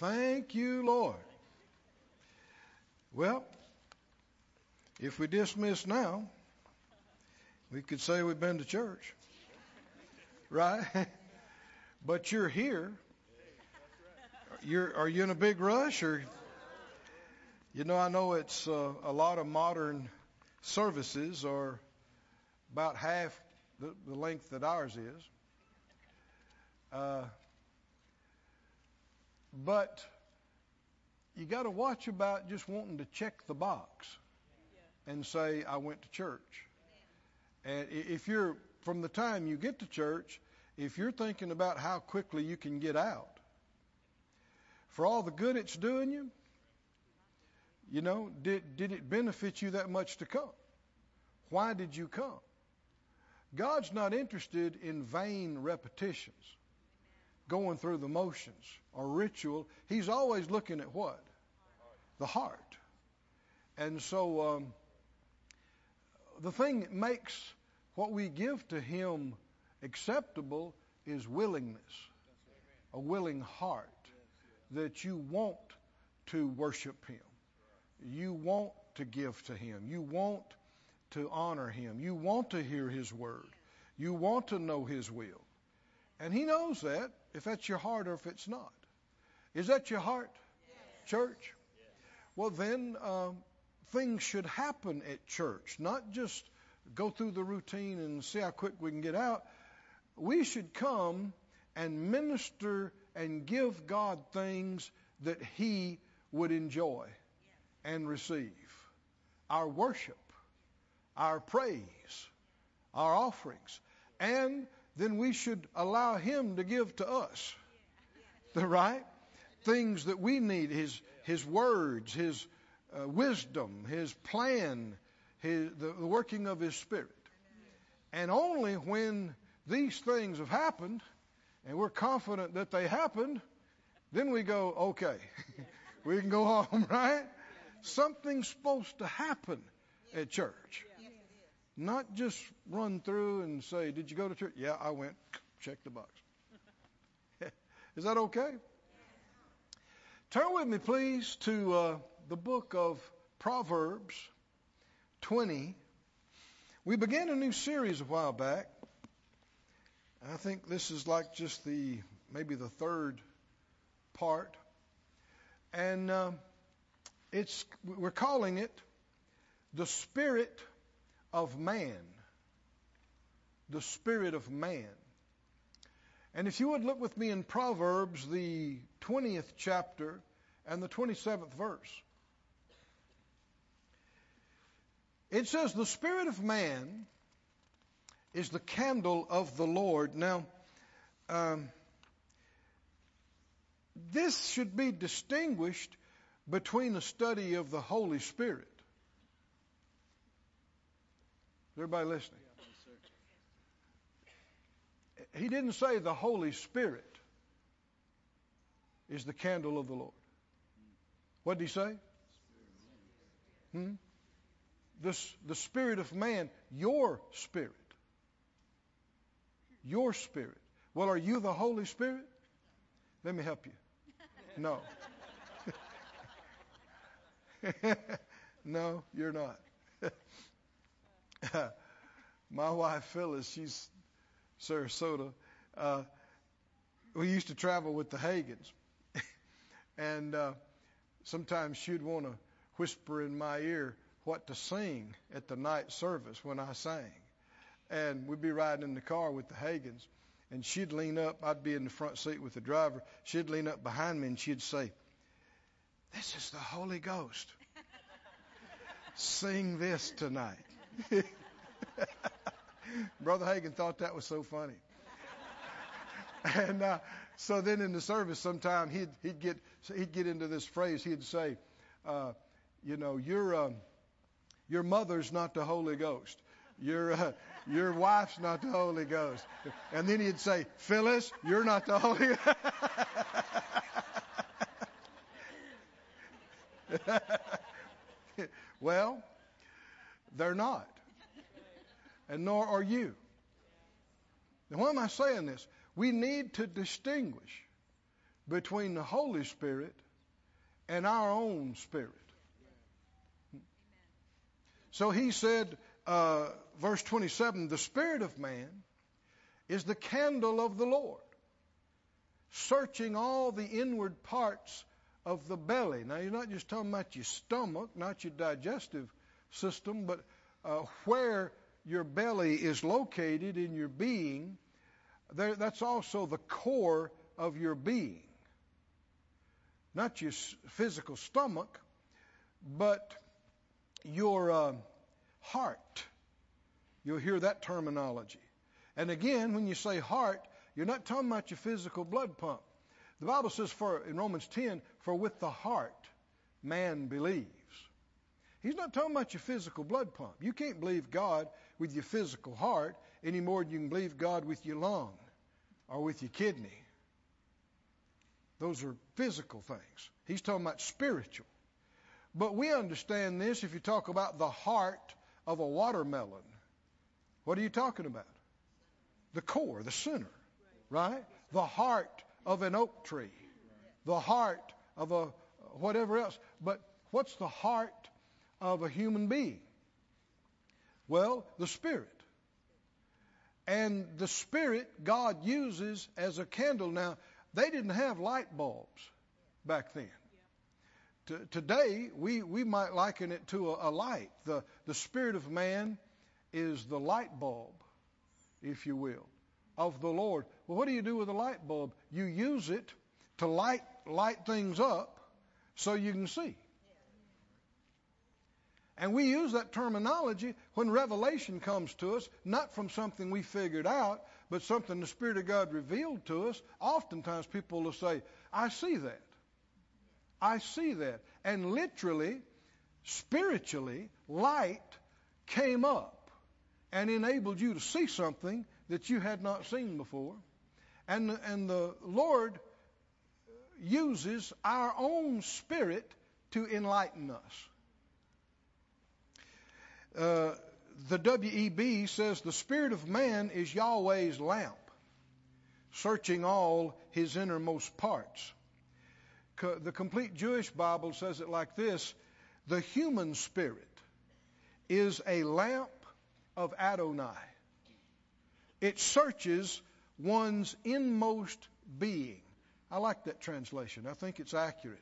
Thank you, Lord. Well, if we dismiss now, we could say we've been to church. Right? but you're here. You're, are you in a big rush or? You know, I know it's uh, a lot of modern services are about half the, the length that ours is. Uh, but you got to watch about just wanting to check the box and say, I went to church. And if you're, from the time you get to church, if you're thinking about how quickly you can get out, for all the good it's doing you, you know, did, did it benefit you that much to come? Why did you come? God's not interested in vain repetitions, going through the motions or ritual. He's always looking at what? The heart. And so, um, the thing that makes what we give to Him acceptable is willingness, a willing heart that you want to worship Him. You want to give to Him. You want to honor Him. You want to hear His word. You want to know His will. And He knows that, if that's your heart or if it's not. Is that your heart, yes. church? Yes. Well, then um, things should happen at church, not just go through the routine and see how quick we can get out. We should come and minister and give God things that He would enjoy and receive. Our worship, our praise, our offerings. And then we should allow Him to give to us the right things that we need His, His words, His uh, wisdom, His plan, His, the, the working of His Spirit. And only when these things have happened and we're confident that they happened, then we go, okay, we can go home, right? Something's supposed to happen at church. Not just run through and say, Did you go to church? Yeah, I went. Check the box. Is that okay? Turn with me, please, to uh, the book of Proverbs 20. We began a new series a while back. I think this is like just the maybe the third part, and uh, it's we're calling it the spirit of man. The spirit of man. And if you would look with me in Proverbs, the 20th chapter and the 27th verse. It says, The spirit of man is the candle of the Lord. Now, um, this should be distinguished between the study of the Holy Spirit. Is everybody listening? He didn't say the Holy Spirit is the candle of the Lord. What did he say? Hmm? The, the spirit of man, your spirit. Your spirit. Well, are you the Holy Spirit? Let me help you. No. no, you're not. My wife Phyllis, she's Sarasota. Uh, we used to travel with the Hagins, and uh, sometimes she'd want to whisper in my ear what to sing at the night service when I sang. And we'd be riding in the car with the Hagins, and she'd lean up. I'd be in the front seat with the driver. She'd lean up behind me and she'd say, This is the Holy Ghost. Sing this tonight. Brother Hagin thought that was so funny. and uh, so then in the service, sometime he'd he'd get he'd get into this phrase. He'd say, uh, "You know, your uh, your mother's not the Holy Ghost. Your uh, your wife's not the Holy Ghost." And then he'd say, "Phyllis, you're not the Holy." well, they're not and nor are you. Now, why am I saying this? We need to distinguish between the Holy Spirit and our own spirit. So he said, uh, verse 27 the Spirit of man is the candle of the Lord, searching all the inward parts of the belly. Now, you're not just talking about your stomach, not your digestive system, but uh, where your belly is located in your being, there, that's also the core of your being. Not your physical stomach, but your uh, heart. You'll hear that terminology. And again, when you say heart, you're not talking about your physical blood pump. The Bible says for in Romans 10, for with the heart man believes. He's not talking about your physical blood pump. You can't believe God with your physical heart any more than you can believe God with your lung or with your kidney. Those are physical things. He's talking about spiritual. But we understand this if you talk about the heart of a watermelon. What are you talking about? The core, the center, right? The heart of an oak tree, the heart of a whatever else. But what's the heart of a human being? Well, the Spirit. And the Spirit God uses as a candle. Now, they didn't have light bulbs back then. T- today, we, we might liken it to a, a light. The, the Spirit of man is the light bulb, if you will, of the Lord. Well, what do you do with a light bulb? You use it to light, light things up so you can see. And we use that terminology when revelation comes to us, not from something we figured out, but something the Spirit of God revealed to us. Oftentimes people will say, I see that. I see that. And literally, spiritually, light came up and enabled you to see something that you had not seen before. And, and the Lord uses our own spirit to enlighten us. Uh, the WEB says the spirit of man is Yahweh's lamp, searching all his innermost parts. Co- the complete Jewish Bible says it like this the human spirit is a lamp of Adonai. It searches one's inmost being. I like that translation. I think it's accurate.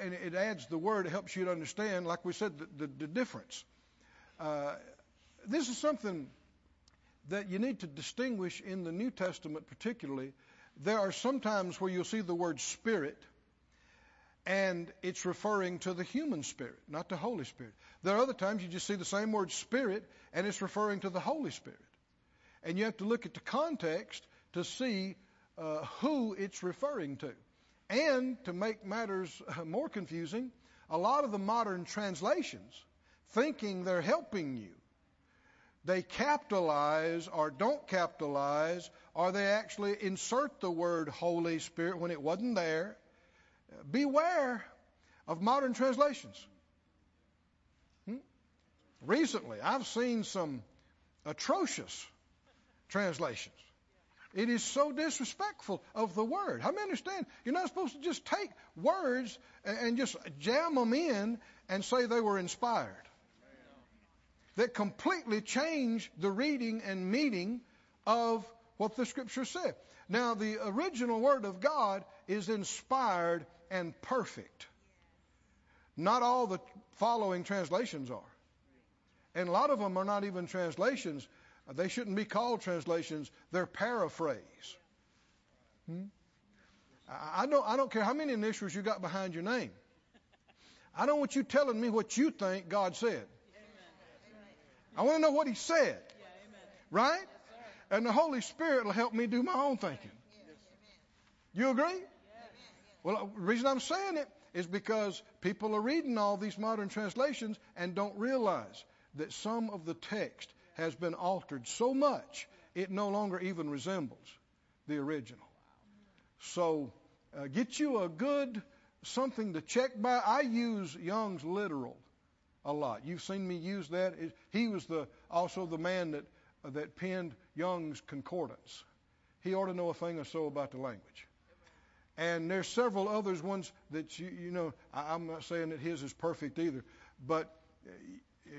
And, it adds the word, it helps you to understand, like we said, the, the, the difference. Uh, this is something that you need to distinguish in the New Testament, particularly. There are some times where you'll see the word spirit, and it's referring to the human spirit, not the Holy Spirit. There are other times you just see the same word spirit, and it's referring to the Holy Spirit. And you have to look at the context to see uh, who it's referring to. And to make matters more confusing, a lot of the modern translations thinking they're helping you. They capitalize or don't capitalize, or they actually insert the word Holy Spirit when it wasn't there. Beware of modern translations. Hmm? Recently, I've seen some atrocious translations. It is so disrespectful of the word. How many understand? You're not supposed to just take words and just jam them in and say they were inspired that completely change the reading and meaning of what the scripture said. Now, the original word of God is inspired and perfect. Not all the following translations are. And a lot of them are not even translations. They shouldn't be called translations, they're paraphrase. Hmm? I, don't, I don't care how many initials you got behind your name. I don't want you telling me what you think God said. I want to know what he said. Right? And the Holy Spirit will help me do my own thinking. You agree? Well, the reason I'm saying it is because people are reading all these modern translations and don't realize that some of the text has been altered so much it no longer even resembles the original. So uh, get you a good something to check by. I use Young's literal a lot. You've seen me use that. He was the, also the man that, uh, that penned Young's Concordance. He ought to know a thing or so about the language. And there's several others ones that you you know I, I'm not saying that his is perfect either, but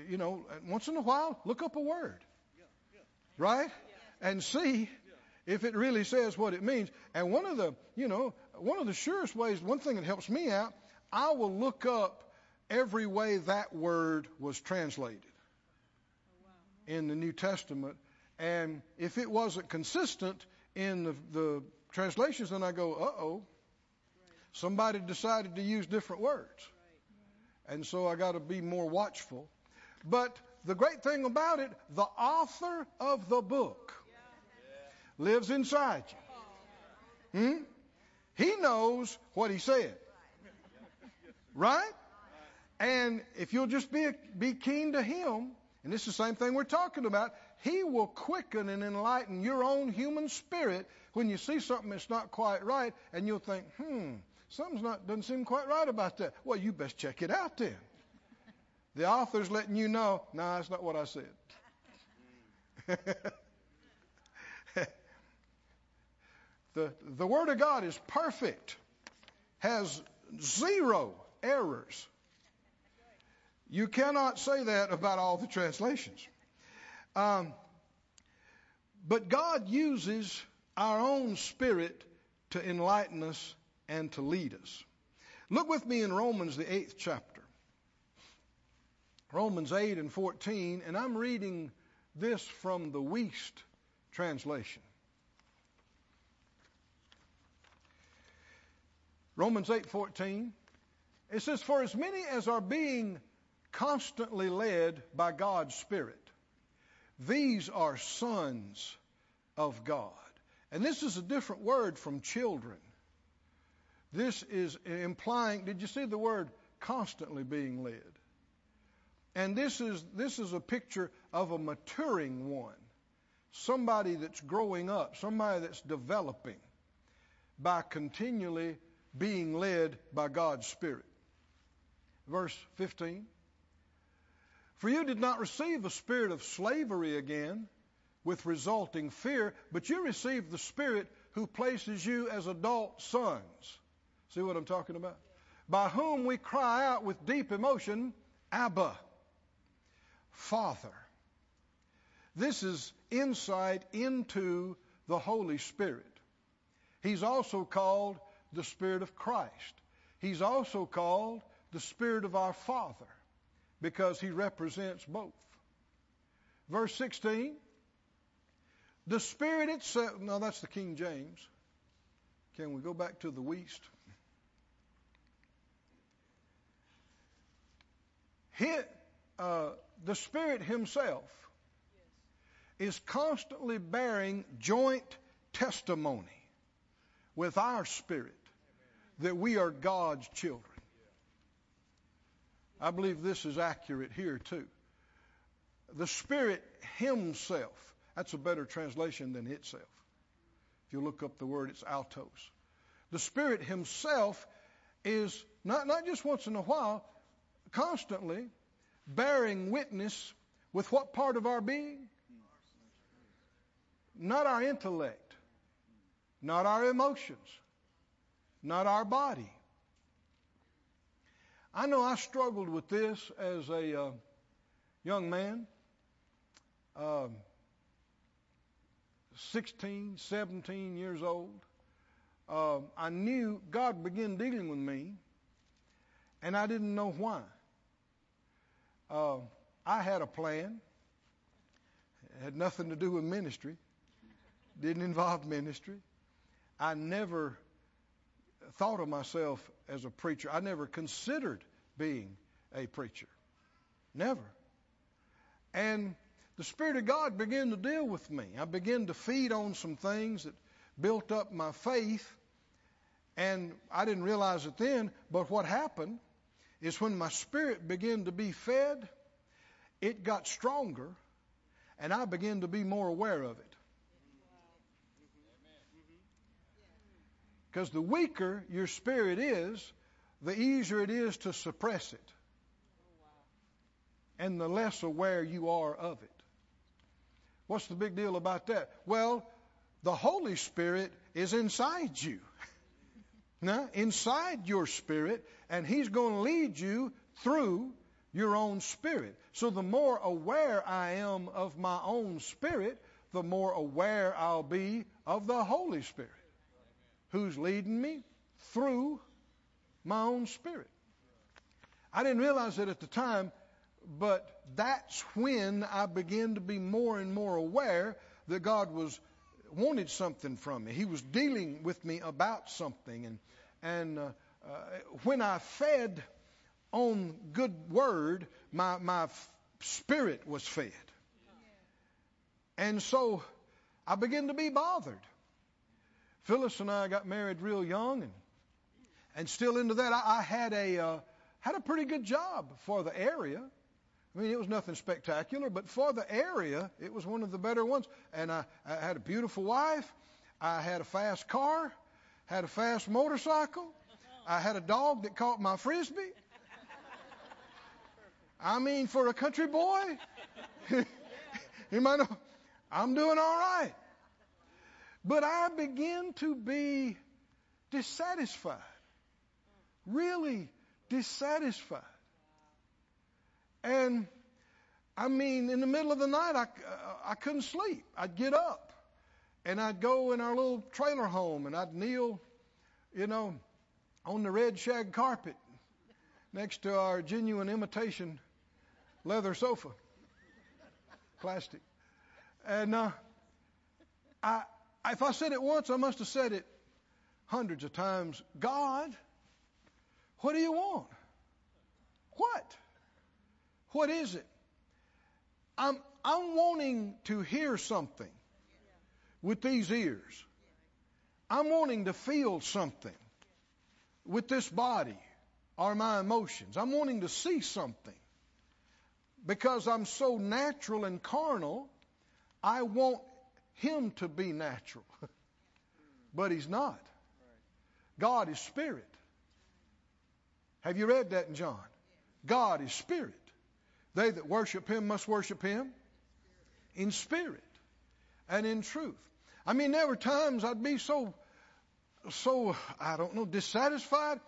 you know once in a while look up a word, right, and see if it really says what it means. And one of the you know one of the surest ways, one thing that helps me out, I will look up every way that word was translated in the New Testament. And if it wasn't consistent in the, the translations, then I go, uh oh, somebody decided to use different words. And so I got to be more watchful. But the great thing about it, the author of the book lives inside you. Hmm? He knows what he said. Right? And if you'll just be, be keen to him, and this is the same thing we're talking about, he will quicken and enlighten your own human spirit when you see something that's not quite right, and you'll think, hmm, something's not doesn't seem quite right about that. Well, you best check it out then. The author's letting you know, no, nah, that's not what I said. the, the Word of God is perfect, has zero errors. You cannot say that about all the translations. Um, but God uses our own spirit to enlighten us and to lead us. Look with me in Romans, the eighth chapter. Romans 8 and 14, and I'm reading this from the Wuest translation. Romans 8:14 it says for as many as are being constantly led by God's Spirit. These are sons of God. And this is a different word from children. This is implying, did you see the word constantly being led? And this is, this is a picture of a maturing one. Somebody that's growing up, somebody that's developing by continually being led by God's Spirit. Verse 15. For you did not receive a spirit of slavery again with resulting fear, but you received the Spirit who places you as adult sons. See what I'm talking about? By whom we cry out with deep emotion, Abba, Father. This is insight into the Holy Spirit. He's also called the Spirit of Christ. He's also called the Spirit of our Father because he represents both. Verse 16, the Spirit itself, no, that's the King James. Can we go back to the Wuest? Hit, uh, the Spirit Himself is constantly bearing joint testimony with our spirit that we are God's children. I believe this is accurate here too. The Spirit Himself, that's a better translation than itself. If you look up the word, it's autos. The Spirit Himself is not, not just once in a while, constantly bearing witness with what part of our being? Not our intellect, not our emotions, not our body, I know I struggled with this as a uh, young man, um, 16, 17 years old. Uh, I knew God began dealing with me, and I didn't know why. Uh, I had a plan. It had nothing to do with ministry. Didn't involve ministry. I never thought of myself as a preacher. I never considered being a preacher. Never. And the Spirit of God began to deal with me. I began to feed on some things that built up my faith. And I didn't realize it then, but what happened is when my spirit began to be fed, it got stronger, and I began to be more aware of it. Because the weaker your spirit is, the easier it is to suppress it. And the less aware you are of it. What's the big deal about that? Well, the Holy Spirit is inside you. Now, inside your spirit, and He's going to lead you through your own spirit. So the more aware I am of my own spirit, the more aware I'll be of the Holy Spirit, who's leading me through my own spirit. I didn't realize it at the time, but that's when I began to be more and more aware that God was wanted something from me. He was dealing with me about something, and and uh, uh, when I fed on good word, my my f- spirit was fed, and so I began to be bothered. Phyllis and I got married real young, and and still into that, I, I had a uh, had a pretty good job for the area. I mean, it was nothing spectacular, but for the area, it was one of the better ones. And I, I had a beautiful wife. I had a fast car, had a fast motorcycle. I had a dog that caught my frisbee. I mean, for a country boy, you might know, I'm doing all right. But I begin to be dissatisfied, really dissatisfied. And I mean, in the middle of the night, I, I couldn't sleep. I'd get up and I'd go in our little trailer home and I'd kneel, you know, on the red shag carpet next to our genuine imitation leather sofa, plastic. And uh, I, if I said it once, I must have said it hundreds of times. God, what do you want? What? What is it? I'm, I'm wanting to hear something with these ears. I'm wanting to feel something with this body or my emotions. I'm wanting to see something. Because I'm so natural and carnal, I want him to be natural. but he's not. God is spirit. Have you read that in John? God is spirit. They that worship him must worship him in spirit and in truth. I mean, there were times I'd be so, so, I don't know, dissatisfied.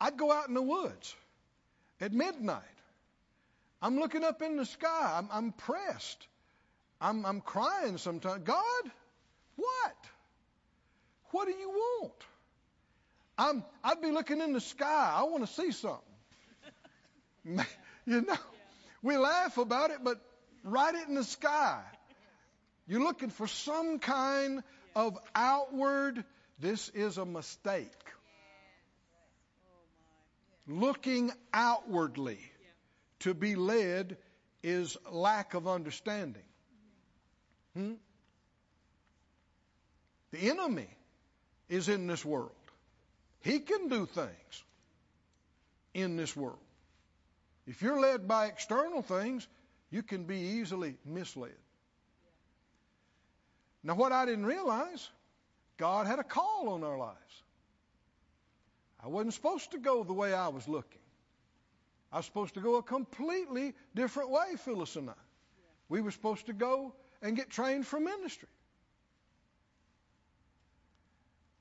I'd go out in the woods at midnight. I'm looking up in the sky. I'm, I'm pressed. I'm, I'm crying sometimes. God, what? What do you want? I'm, I'd be looking in the sky. I want to see something. you know, we laugh about it, but write it in the sky. You're looking for some kind of outward, this is a mistake. Looking outwardly to be led is lack of understanding. Hmm? The enemy is in this world. He can do things in this world. If you're led by external things, you can be easily misled. Now, what I didn't realize, God had a call on our lives. I wasn't supposed to go the way I was looking. I was supposed to go a completely different way, Phyllis and I. We were supposed to go and get trained for ministry.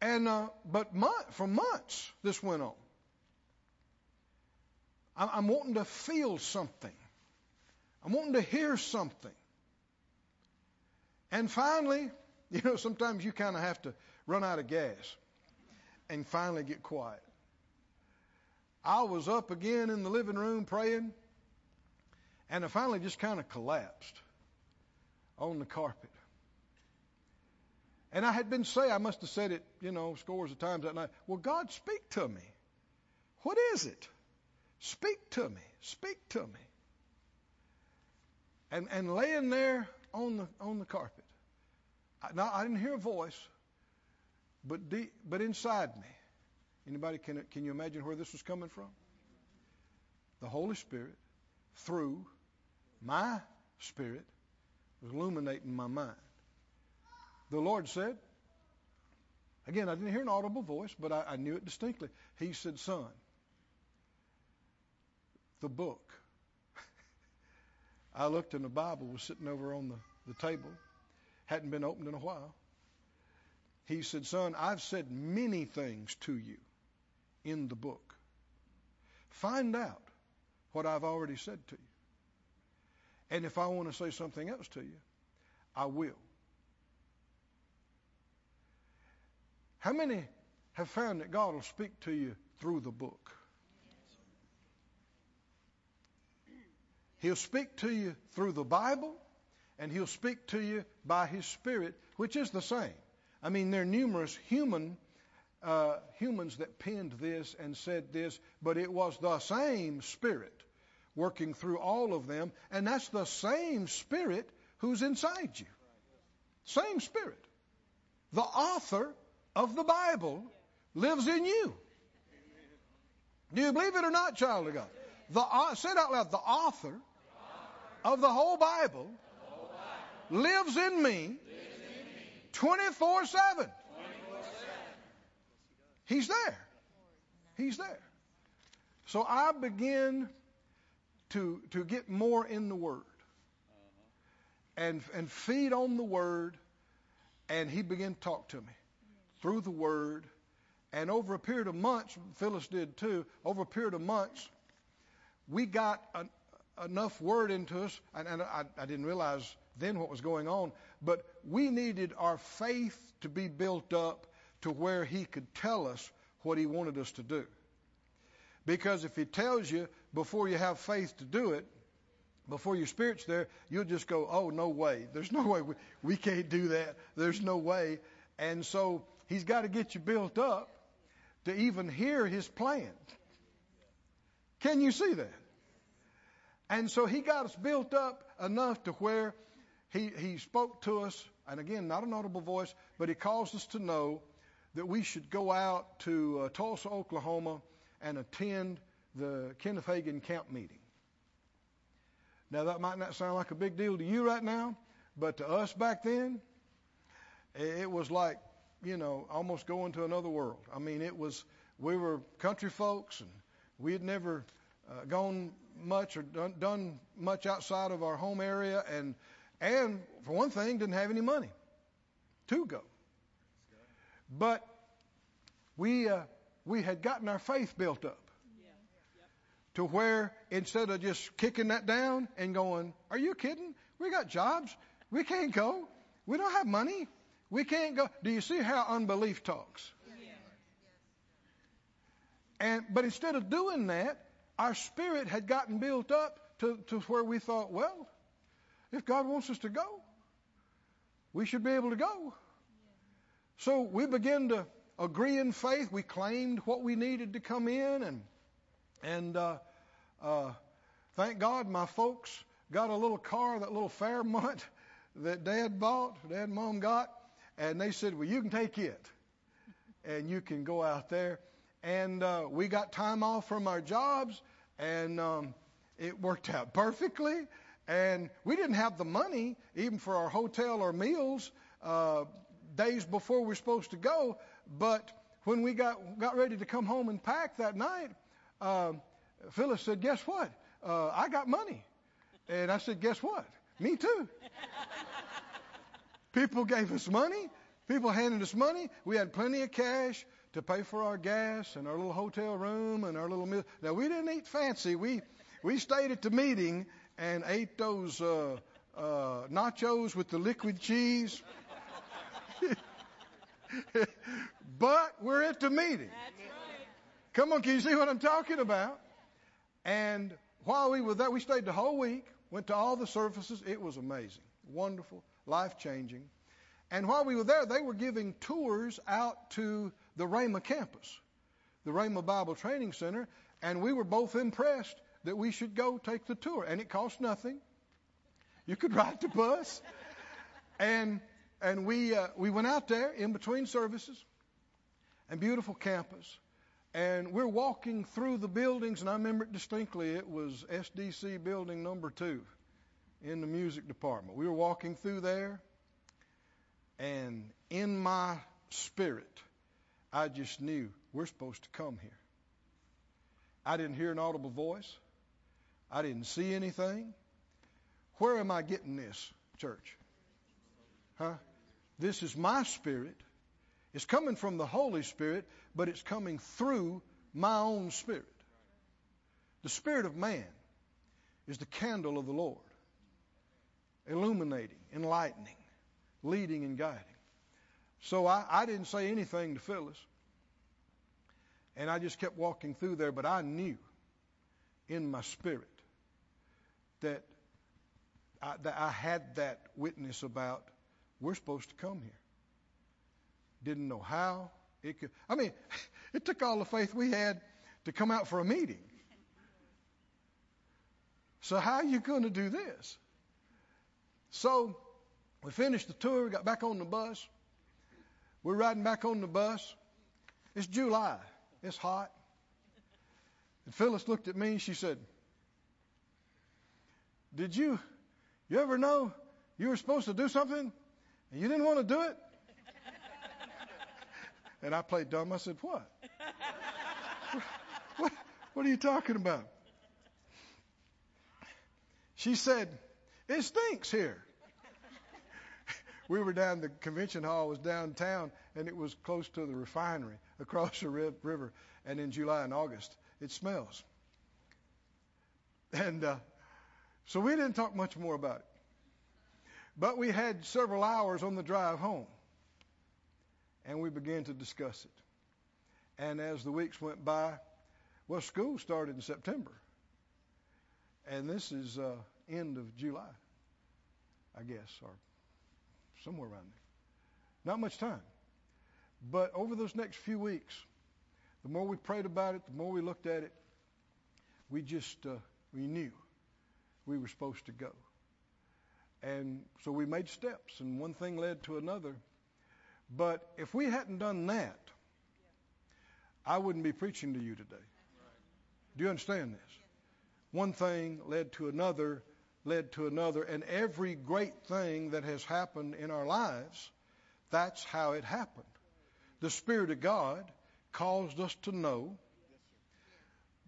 And uh, but month, for months this went on. I'm, I'm wanting to feel something. I'm wanting to hear something. And finally, you know, sometimes you kind of have to run out of gas and finally get quiet. I was up again in the living room praying, and I finally just kind of collapsed on the carpet. And I had been saying, I must have said it, you know, scores of times that night. Well, God, speak to me. What is it? Speak to me. Speak to me. And and laying there on the on the carpet. I, now I didn't hear a voice, but deep, but inside me. Anybody can can you imagine where this was coming from? The Holy Spirit through my spirit was illuminating my mind. The Lord said, again, I didn't hear an audible voice, but I, I knew it distinctly. He said, Son, the book. I looked and the Bible was sitting over on the, the table, hadn't been opened in a while. He said, Son, I've said many things to you in the book. Find out what I've already said to you. And if I want to say something else to you, I will. How many have found that God will speak to you through the book? He'll speak to you through the Bible, and He'll speak to you by His Spirit, which is the same. I mean, there are numerous human uh, humans that penned this and said this, but it was the same Spirit working through all of them, and that's the same Spirit who's inside you. Same Spirit. The author of the Bible lives in you. Do you believe it or not, child of God? The, uh, say it out loud. The author of the whole Bible lives in me 24 7. He's there. He's there. So I begin to, to get more in the Word uh-huh. and, and feed on the Word, and he began to talk to me through the Word. And over a period of months, Phyllis did too, over a period of months, we got an, enough Word into us, and, and I, I didn't realize then what was going on, but we needed our faith to be built up to where He could tell us what He wanted us to do. Because if He tells you before you have faith to do it, before your spirit's there, you'll just go, oh, no way. There's no way. We, we can't do that. There's no way. And so He's got to get you built up to even hear His plan. Can you see that? And so He got us built up enough to where He, he spoke to us, and again, not an audible voice, but He caused us to know that we should go out to uh, Tulsa, Oklahoma, and attend the Kenneth Hagin camp meeting. Now, that might not sound like a big deal to you right now, but to us back then, it was like, you know, almost going to another world. I mean, it was, we were country folks, and we had never uh, gone much or done, done much outside of our home area, and, and for one thing, didn't have any money to go. But we, uh, we had gotten our faith built up to where instead of just kicking that down and going, Are you kidding? We got jobs. We can't go. We don't have money. We can't go. Do you see how unbelief talks? And but instead of doing that, our spirit had gotten built up to, to where we thought, well, if God wants us to go, we should be able to go. So we began to agree in faith. We claimed what we needed to come in, and and uh, uh, thank God my folks got a little car, that little Fairmont that Dad bought, Dad and Mom got, and they said, well, you can take it, and you can go out there. And uh, we got time off from our jobs, and um, it worked out perfectly. And we didn't have the money even for our hotel or meals. Uh, days before we are supposed to go. But when we got got ready to come home and pack that night, um, Phyllis said, "Guess what? Uh, I got money." And I said, "Guess what? Me too." People gave us money. People handed us money. We had plenty of cash to pay for our gas and our little hotel room and our little meal. Now we didn't eat fancy. We we stayed at the meeting and ate those uh, uh, nachos with the liquid cheese. but we're at the meeting. Come on, can you see what I'm talking about? And while we were there, we stayed the whole week, went to all the services. It was amazing, wonderful, life changing. And while we were there, they were giving tours out to the Rhema campus, the Rhema Bible Training Center, and we were both impressed that we should go take the tour. And it cost nothing. You could ride the bus. And and we uh, we went out there in between services, and beautiful campus, and we're walking through the buildings, and I remember it distinctly. It was SDC building number two, in the music department. We were walking through there, and in my spirit, I just knew we're supposed to come here. I didn't hear an audible voice. I didn't see anything. Where am I getting this, church? Huh? This is my spirit. It's coming from the Holy Spirit, but it's coming through my own spirit. The spirit of man is the candle of the Lord, illuminating, enlightening, leading, and guiding. So I, I didn't say anything to Phyllis. And I just kept walking through there, but I knew in my spirit that I, that I had that witness about we're supposed to come here. Didn't know how it could. I mean, it took all the faith we had to come out for a meeting. So how are you going to do this? So we finished the tour. We got back on the bus. We're riding back on the bus. It's July. It's hot. And Phyllis looked at me and she said, Did you you ever know you were supposed to do something and you didn't want to do it? And I played dumb. I said, What? what, what are you talking about? She said, It stinks here. we were down, the convention hall was downtown, and it was close to the refinery across the river. And in July and August, it smells. And uh, so we didn't talk much more about it. But we had several hours on the drive home, and we began to discuss it. And as the weeks went by, well, school started in September, and this is uh, end of July, I guess, or somewhere around there. Not much time. But over those next few weeks, the more we prayed about it, the more we looked at it, we just uh, we knew we were supposed to go. And so we made steps, and one thing led to another. But if we hadn't done that, I wouldn't be preaching to you today. Do you understand this? One thing led to another, led to another, and every great thing that has happened in our lives, that's how it happened. The Spirit of God caused us to know,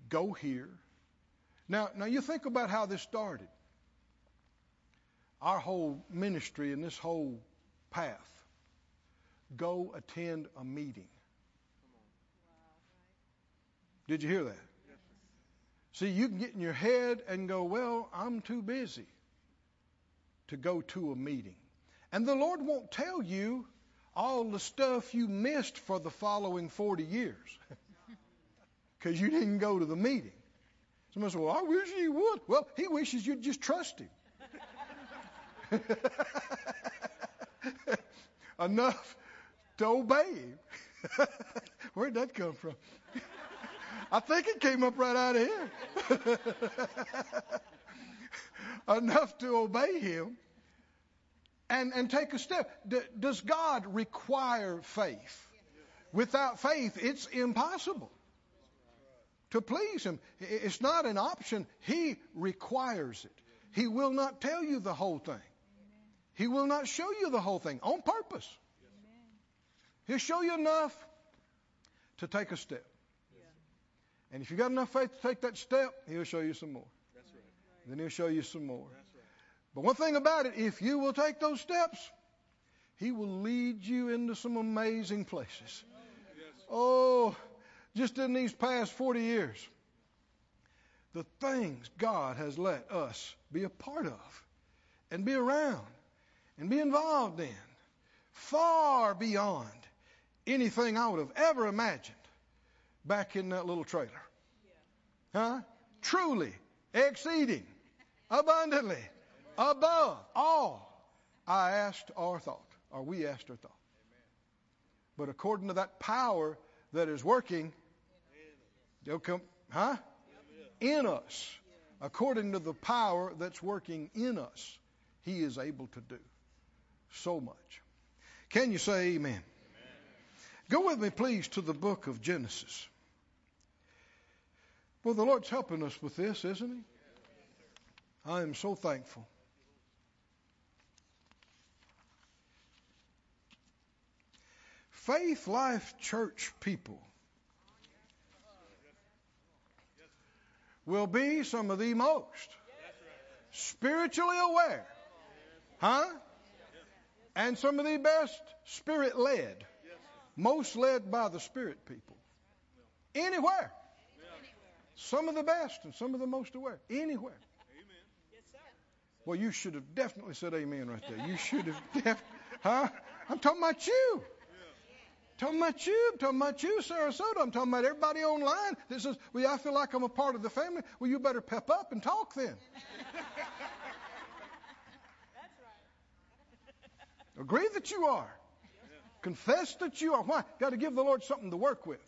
go here, now, now you think about how this started. Our whole ministry and this whole path. Go attend a meeting. Did you hear that? See, you can get in your head and go, well, I'm too busy to go to a meeting. And the Lord won't tell you all the stuff you missed for the following 40 years because you didn't go to the meeting. Somebody said, Well, I wish he would. Well, he wishes you'd just trust him. Enough to obey him. Where'd that come from? I think it came up right out of here. Enough to obey him and, and take a step. D- does God require faith? Without faith, it's impossible to please Him. It's not an option. He requires it. He will not tell you the whole thing. He will not show you the whole thing on purpose. He'll show you enough to take a step. And if you've got enough faith to take that step, He'll show you some more. Then He'll show you some more. But one thing about it, if you will take those steps, He will lead you into some amazing places. Oh, just in these past 40 years, the things God has let us be a part of and be around and be involved in, far beyond anything I would have ever imagined back in that little trailer. Huh? Truly, exceeding, abundantly, above all I asked or thought, or we asked or thought. But according to that power that is working, they'll come, huh? In us. According to the power that's working in us, He is able to do so much. Can you say amen? Go with me, please, to the book of Genesis. Well, the Lord's helping us with this, isn't He? I am so thankful. Faith Life Church people will be some of the most spiritually aware, huh? And some of the best spirit led, most led by the spirit people. Anywhere. Some of the best and some of the most aware. Anywhere. Amen. Well, you should have definitely said amen right there. You should have def- huh? I'm talking about you. Talking about you. I'm talking about you, Sarasota. I'm talking about everybody online that says, well, I feel like I'm a part of the family. Well, you better pep up and talk then. That's right. Agree that you are. Confess that you are. Why? Got to give the Lord something to work with.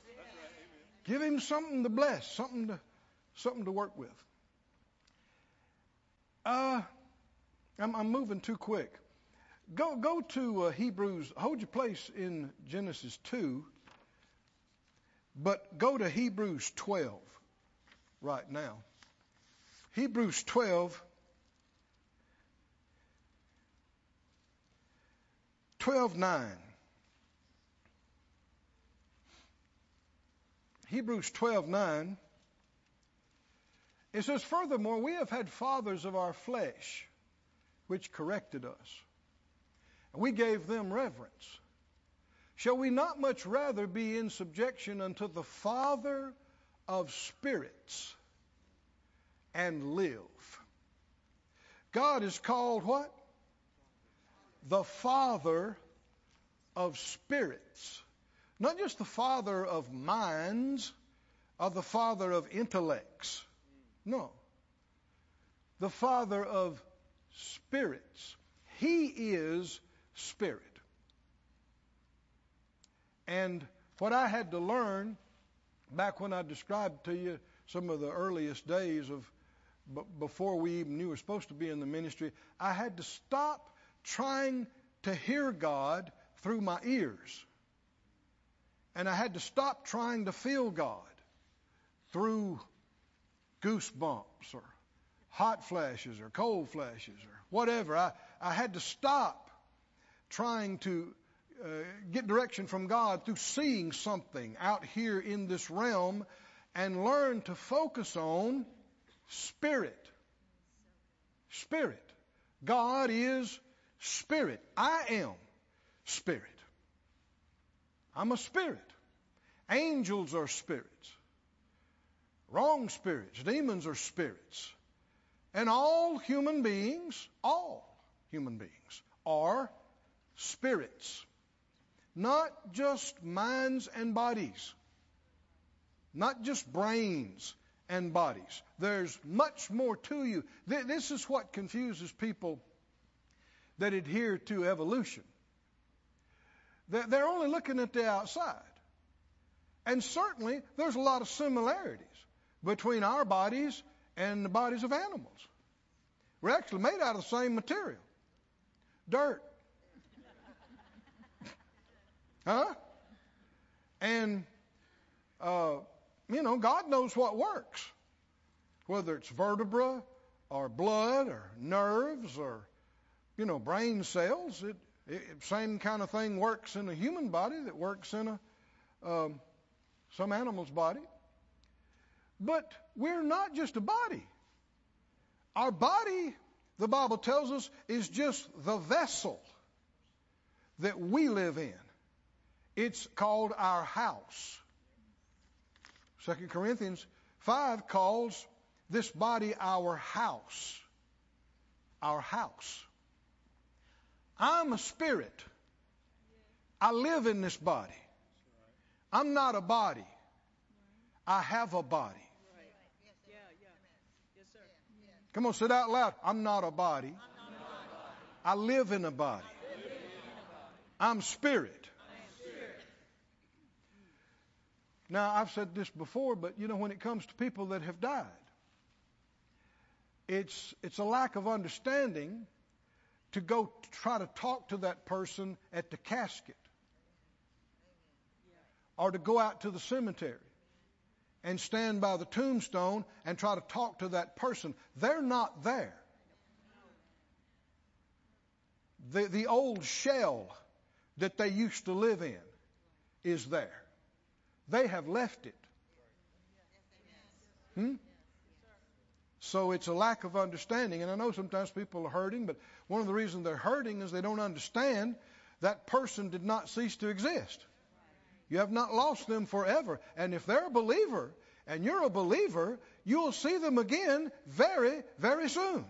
Give him something to bless, something to, something to work with. Uh, I'm, I'm moving too quick. Go, go to uh, Hebrews. Hold your place in Genesis 2, but go to Hebrews 12 right now. Hebrews 12. 12 9. Hebrews 12 9. It says, Furthermore, we have had fathers of our flesh which corrected us, and we gave them reverence. Shall we not much rather be in subjection unto the Father of spirits and live? God is called what? The Father of spirits. Not just the Father of minds or the Father of intellects. No. The Father of spirits. He is spirit. And what I had to learn back when I described to you some of the earliest days of before we even knew we were supposed to be in the ministry, I had to stop trying to hear God through my ears. And I had to stop trying to feel God through goosebumps or hot flashes or cold flashes or whatever. I, I had to stop trying to uh, get direction from God through seeing something out here in this realm and learn to focus on spirit. Spirit. God is spirit. I am spirit. I'm a spirit. Angels are spirits. Wrong spirits. Demons are spirits. And all human beings, all human beings, are spirits. Not just minds and bodies. Not just brains and bodies. There's much more to you. This is what confuses people that adhere to evolution. They're only looking at the outside. And certainly, there's a lot of similarities between our bodies and the bodies of animals. We're actually made out of the same material dirt. huh? And, uh, you know, God knows what works, whether it's vertebra or blood or nerves or, you know, brain cells. It, it, same kind of thing works in a human body that works in a um, some animal's body. But we're not just a body. Our body, the Bible tells us, is just the vessel that we live in. It's called our house. 2 Corinthians 5 calls this body our house. Our house. I'm a spirit. I live in this body. I'm not a body. I have a body. Come on, say out loud. I'm not a body. I live in a body. I'm spirit. Now, I've said this before, but you know, when it comes to people that have died, it's, it's a lack of understanding to go try to talk to that person at the casket or to go out to the cemetery and stand by the tombstone and try to talk to that person. They're not there. The, the old shell that they used to live in is there. They have left it. Hmm? So it's a lack of understanding. And I know sometimes people are hurting, but one of the reasons they're hurting is they don't understand that person did not cease to exist. You have not lost them forever. And if they're a believer and you're a believer, you'll see them again very, very soon.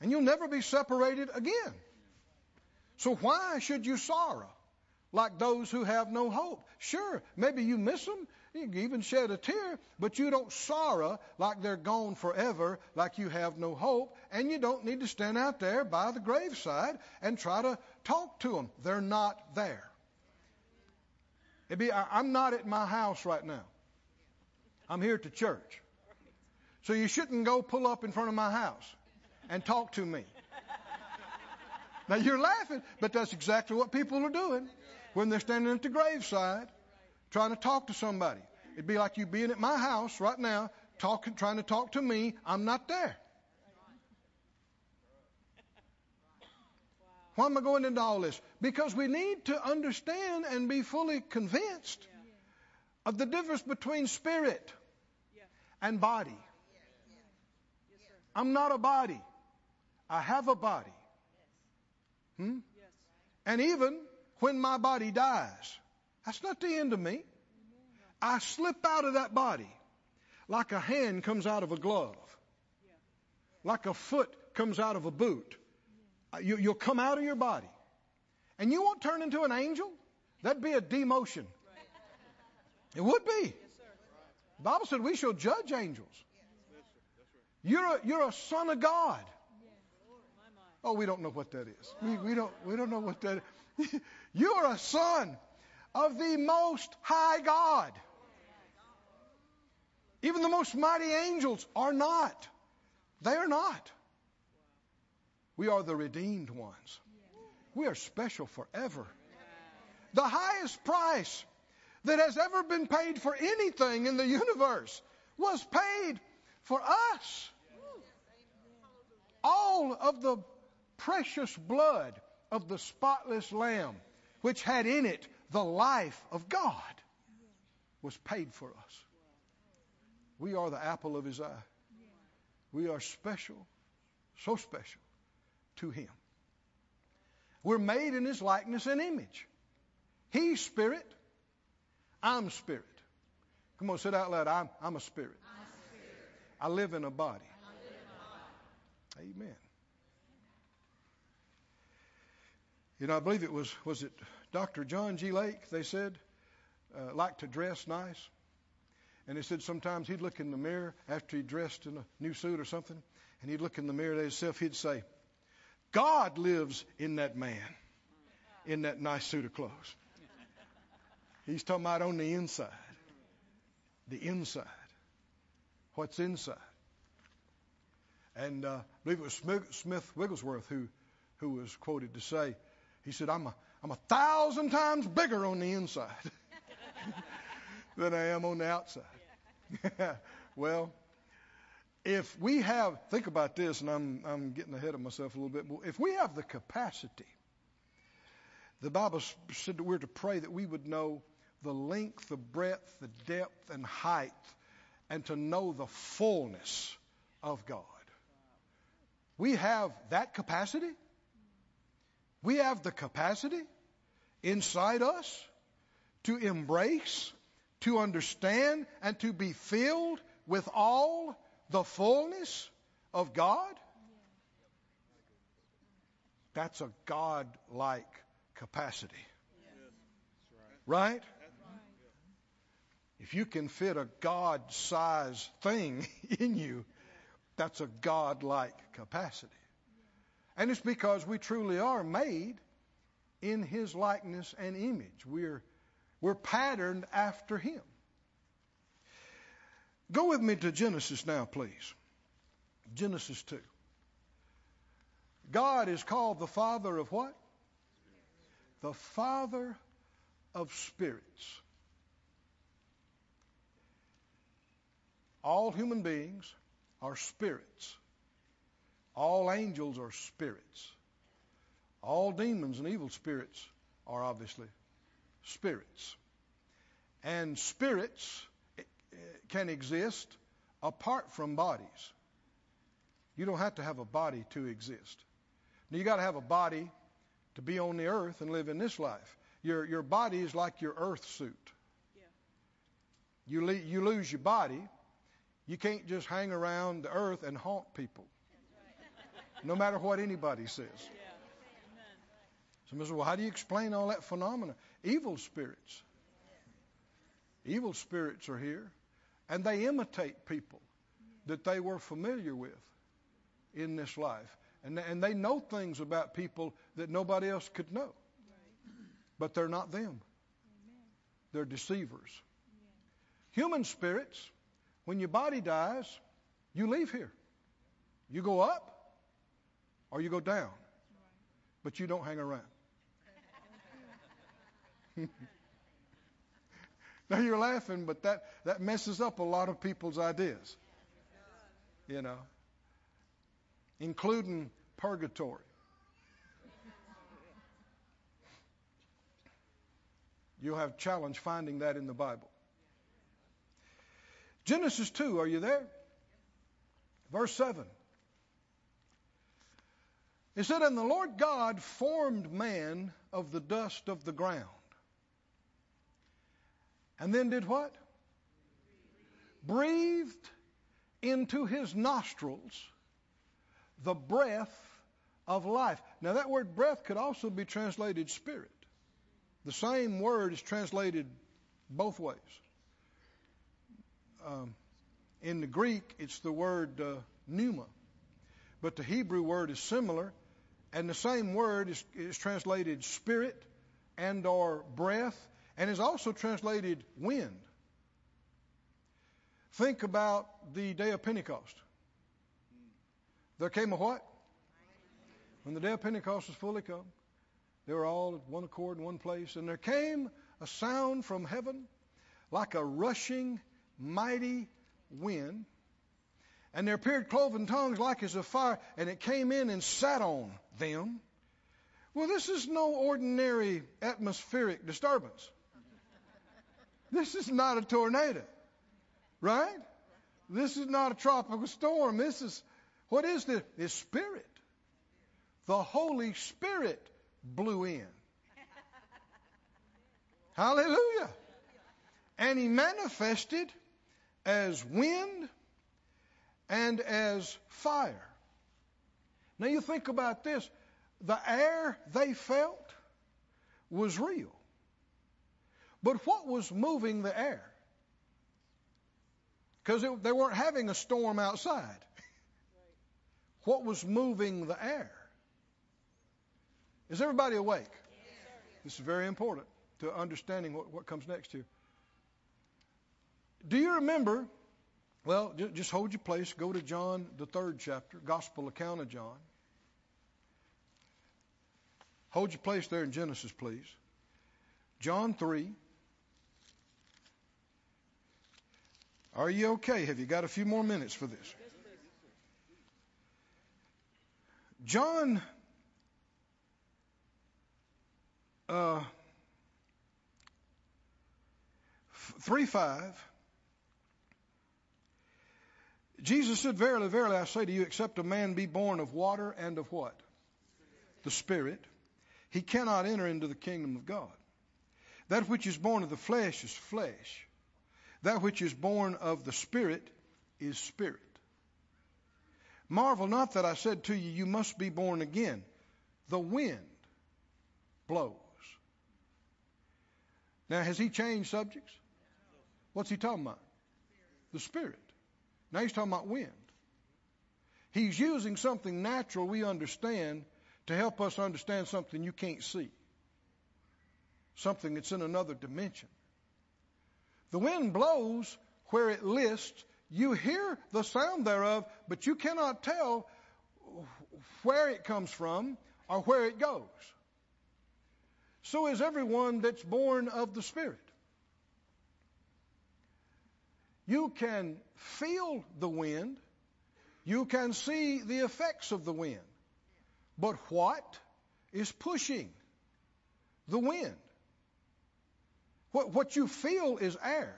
And you'll never be separated again. So why should you sorrow like those who have no hope? Sure, maybe you miss them. You even shed a tear, but you don't sorrow like they're gone forever, like you have no hope, and you don't need to stand out there by the graveside and try to talk to them. They're not there. It'd be, I'm not at my house right now. I'm here at the church. So you shouldn't go pull up in front of my house and talk to me. Now you're laughing, but that's exactly what people are doing when they're standing at the graveside trying to talk to somebody. It'd be like you being at my house right now, talking, trying to talk to me. I'm not there. Why am I going into all this? Because we need to understand and be fully convinced of the difference between spirit and body. I'm not a body. I have a body. Hmm? And even when my body dies, that's not the end of me. I slip out of that body like a hand comes out of a glove, like a foot comes out of a boot. Uh, you, will come out of your body. And you won't turn into an angel? That'd be a demotion. It would be. The Bible said we shall judge angels. You're a, you're a son of God. Oh, we don't know what that is. We, we, don't, we don't know what that is. You're a son of the most high God. Even the most mighty angels are not. They are not. We are the redeemed ones. We are special forever. The highest price that has ever been paid for anything in the universe was paid for us. All of the precious blood of the spotless lamb, which had in it the life of God, was paid for us. We are the apple of his eye. We are special, so special to him. We're made in his likeness and image. He's spirit. I'm spirit. Come on, sit out loud. I'm, I'm a spirit. I live in a body. Amen. You know, I believe it was was it Dr. John G. Lake. They said uh, liked to dress nice, and they said sometimes he'd look in the mirror after he dressed in a new suit or something, and he'd look in the mirror at himself. He'd say, God lives in that man, in that nice suit of clothes. He's talking about on the inside. The inside. What's inside. And uh, I believe it was Smith Wigglesworth who, who was quoted to say, he said, I'm a, I'm a thousand times bigger on the inside than I am on the outside. well, if we have, think about this, and I'm, I'm getting ahead of myself a little bit, but if we have the capacity, the Bible said that we're to pray that we would know the length, the breadth, the depth, and height, and to know the fullness of God. We have that capacity. We have the capacity inside us to embrace, to understand, and to be filled with all the fullness of God? That's a God like capacity. Right? If you can fit a God sized thing in you, that's a God like capacity. And it's because we truly are made in His likeness and image. We're, we're patterned after Him. Go with me to Genesis now, please. Genesis 2. God is called the Father of what? The Father of spirits. All human beings are spirits. All angels are spirits. All demons and evil spirits are obviously spirits. And spirits eh, eh, can exist apart from bodies. You don't have to have a body to exist. Now, you got to have a body to be on the earth and live in this life. Your, your body is like your earth suit. Yeah. You, le- you lose your body. You can't just hang around the earth and haunt people, no matter what anybody says. Somebody says, well, how do you explain all that phenomena? Evil spirits. Evil spirits are here, and they imitate people that they were familiar with in this life. And, and they know things about people that nobody else could know. But they're not them. They're deceivers. Human spirits, when your body dies, you leave here. You go up or you go down. But you don't hang around. now you're laughing, but that, that messes up a lot of people's ideas. You know, including purgatory. You'll have challenge finding that in the Bible. Genesis 2, are you there? Verse 7. It said, And the Lord God formed man of the dust of the ground. And then did what? Breathed into his nostrils the breath of life. Now, that word breath could also be translated spirit. The same word is translated both ways. Um, in the Greek, it's the word uh, pneuma, but the Hebrew word is similar, and the same word is, is translated spirit and or breath, and is also translated wind. Think about the day of Pentecost. There came a what? When the day of Pentecost was fully come, they were all at one accord in one place, and there came a sound from heaven like a rushing, mighty wind. And there appeared cloven tongues like as of fire, and it came in and sat on them. Well, this is no ordinary atmospheric disturbance. This is not a tornado, right? This is not a tropical storm. This is what is this? It's spirit. The Holy Spirit blew in. Hallelujah. And he manifested as wind and as fire. Now you think about this. The air they felt was real. But what was moving the air? Because they weren't having a storm outside. What was moving the air? Is everybody awake? This is very important to understanding what, what comes next here. Do you remember? Well, just hold your place. Go to John, the third chapter, Gospel account of John. Hold your place there in Genesis, please. John 3. Are you okay? Have you got a few more minutes for this? John uh, 3 5. Jesus said, Verily, verily, I say to you, except a man be born of water and of what? The Spirit, he cannot enter into the kingdom of God. That which is born of the flesh is flesh. That which is born of the Spirit is spirit. Marvel not that I said to you, You must be born again. The wind blows. Now, has he changed subjects? What's he talking about? The Spirit. Now he's talking about wind. He's using something natural we understand to help us understand something you can't see, something that's in another dimension. The wind blows where it lists you hear the sound thereof, but you cannot tell where it comes from or where it goes. So is everyone that's born of the Spirit. You can feel the wind, you can see the effects of the wind. But what is pushing the wind? What, what you feel is air.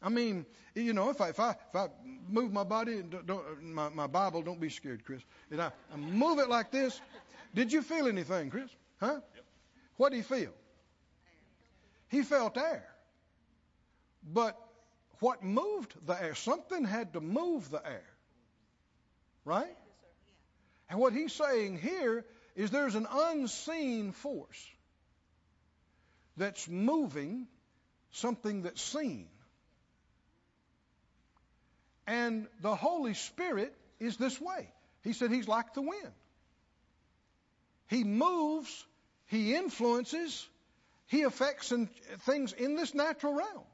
I mean, you know, if I if I if I move my body, don't, don't, my my Bible, don't be scared, Chris. And I, I move it like this. Did you feel anything, Chris? Huh? Yep. What did he feel? He felt air. But what moved the air? Something had to move the air. Right? And what he's saying here is there's an unseen force that's moving something that's seen. And the Holy Spirit is this way. He said he's like the wind. He moves, he influences, he affects things in this natural realm.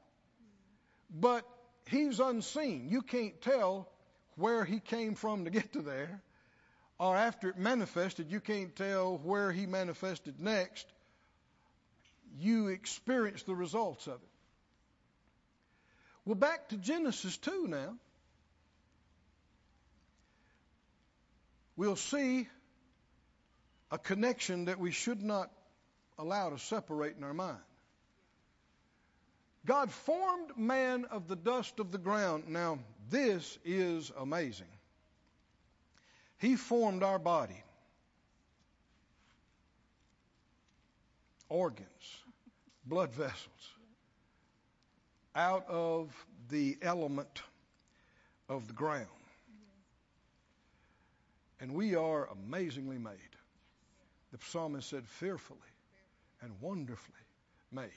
But he's unseen. You can't tell where he came from to get to there. Or after it manifested, you can't tell where he manifested next. You experience the results of it. Well, back to Genesis 2 now. We'll see a connection that we should not allow to separate in our mind. God formed man of the dust of the ground. Now, this is amazing. He formed our body, organs, blood vessels, out of the element of the ground. And we are amazingly made. The psalmist said, fearfully and wonderfully made.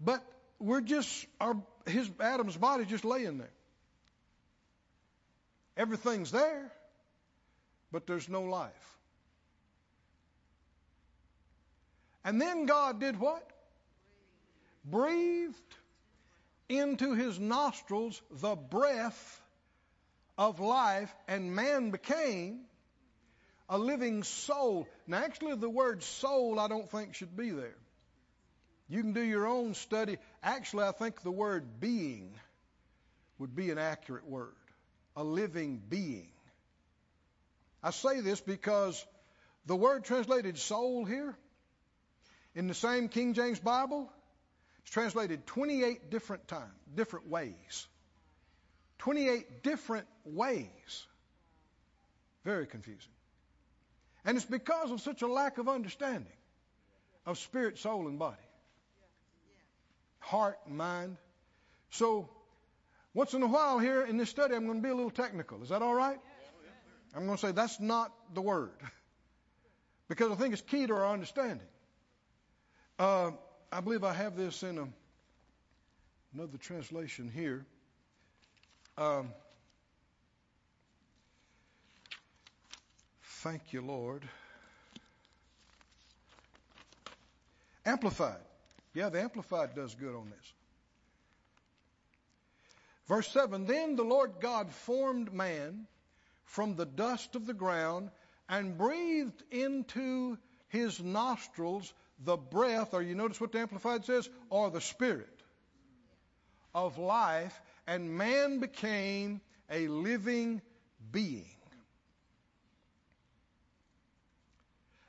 But we're just our his Adam's body just laying there. Everything's there, but there's no life. And then God did what? Breathed into his nostrils the breath of life, and man became a living soul. Now, actually, the word soul I don't think should be there. You can do your own study. Actually, I think the word being would be an accurate word. A living being. I say this because the word translated soul here in the same King James Bible is translated 28 different times, different ways. 28 different ways. Very confusing. And it's because of such a lack of understanding of spirit, soul, and body heart, mind. So, once in a while here in this study, I'm going to be a little technical. Is that all right? I'm going to say that's not the word. because I think it's key to our understanding. Uh, I believe I have this in a, another translation here. Um, thank you, Lord. Amplified. Yeah, the Amplified does good on this. Verse 7 Then the Lord God formed man from the dust of the ground and breathed into his nostrils the breath, or you notice what the Amplified says, or the spirit of life, and man became a living being.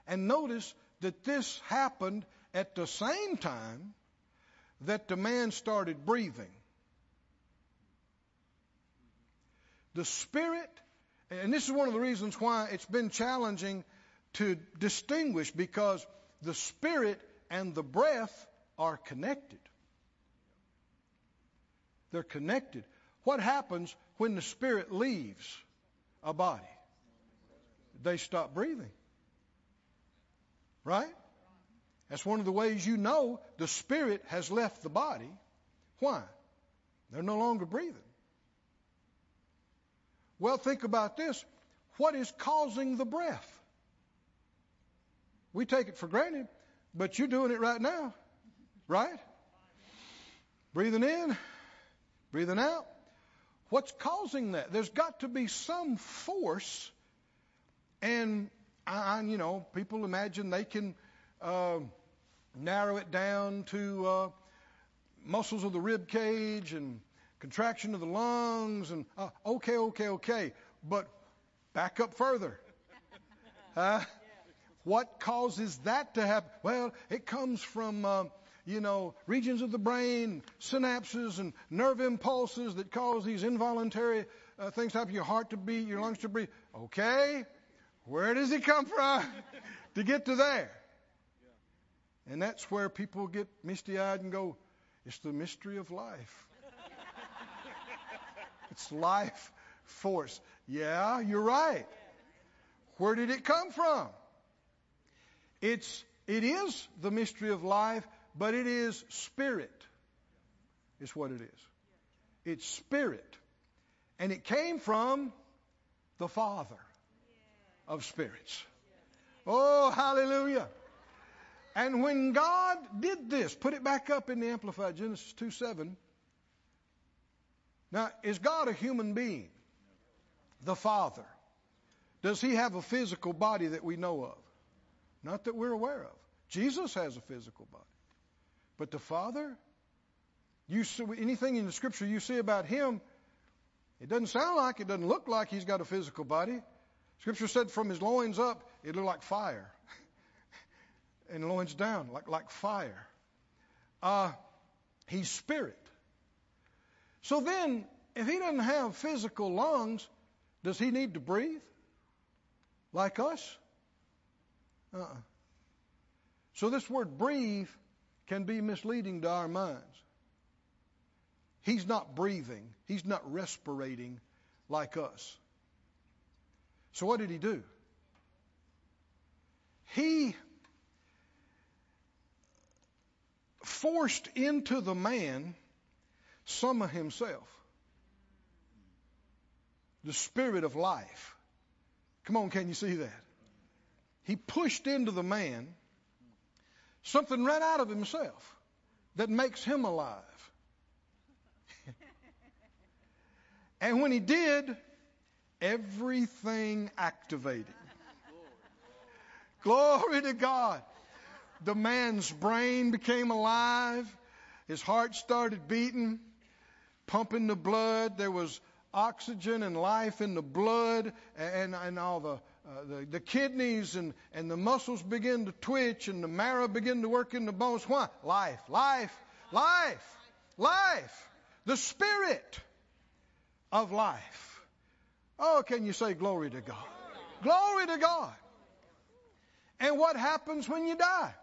And notice that this happened at the same time that the man started breathing. The Spirit, and this is one of the reasons why it's been challenging to distinguish because the Spirit and the breath are connected. They're connected. What happens when the Spirit leaves a body? They stop breathing. Right? That's one of the ways you know the spirit has left the body. Why? They're no longer breathing. Well, think about this. What is causing the breath? We take it for granted, but you're doing it right now, right? Breathing in, breathing out. What's causing that? There's got to be some force, and I, you know, people imagine they can. Uh, narrow it down to uh, muscles of the rib cage and contraction of the lungs and uh, okay, okay, okay. But back up further. Huh? What causes that to happen? Well, it comes from, uh, you know, regions of the brain, synapses, and nerve impulses that cause these involuntary uh, things to happen. Your heart to beat, your lungs to breathe. Okay, where does it come from to get to there? And that's where people get misty eyed and go, It's the mystery of life. it's life force. Yeah, you're right. Where did it come from? It's it is the mystery of life, but it is spirit. Is what it is. It's spirit. And it came from the Father of spirits. Oh, hallelujah. And when God did this, put it back up in the Amplified, Genesis 2 7. Now, is God a human being? The Father. Does he have a physical body that we know of? Not that we're aware of. Jesus has a physical body. But the Father, you see, anything in the scripture you see about him, it doesn't sound like, it doesn't look like he's got a physical body. Scripture said from his loins up, it looked like fire. And loins down, like, like fire. Uh, he's spirit. So then, if he doesn't have physical lungs, does he need to breathe? Like us? Uh-uh. So this word breathe can be misleading to our minds. He's not breathing. He's not respirating like us. So what did he do? He forced into the man some of himself. The spirit of life. Come on, can you see that? He pushed into the man something right out of himself that makes him alive. and when he did, everything activated. Glory to God. The man's brain became alive. His heart started beating, pumping the blood. There was oxygen and life in the blood and, and all the, uh, the, the kidneys and, and the muscles begin to twitch and the marrow begin to work in the bones. Why? Life, life, life, life. The spirit of life. Oh, can you say glory to God? Glory to God. And what happens when you die?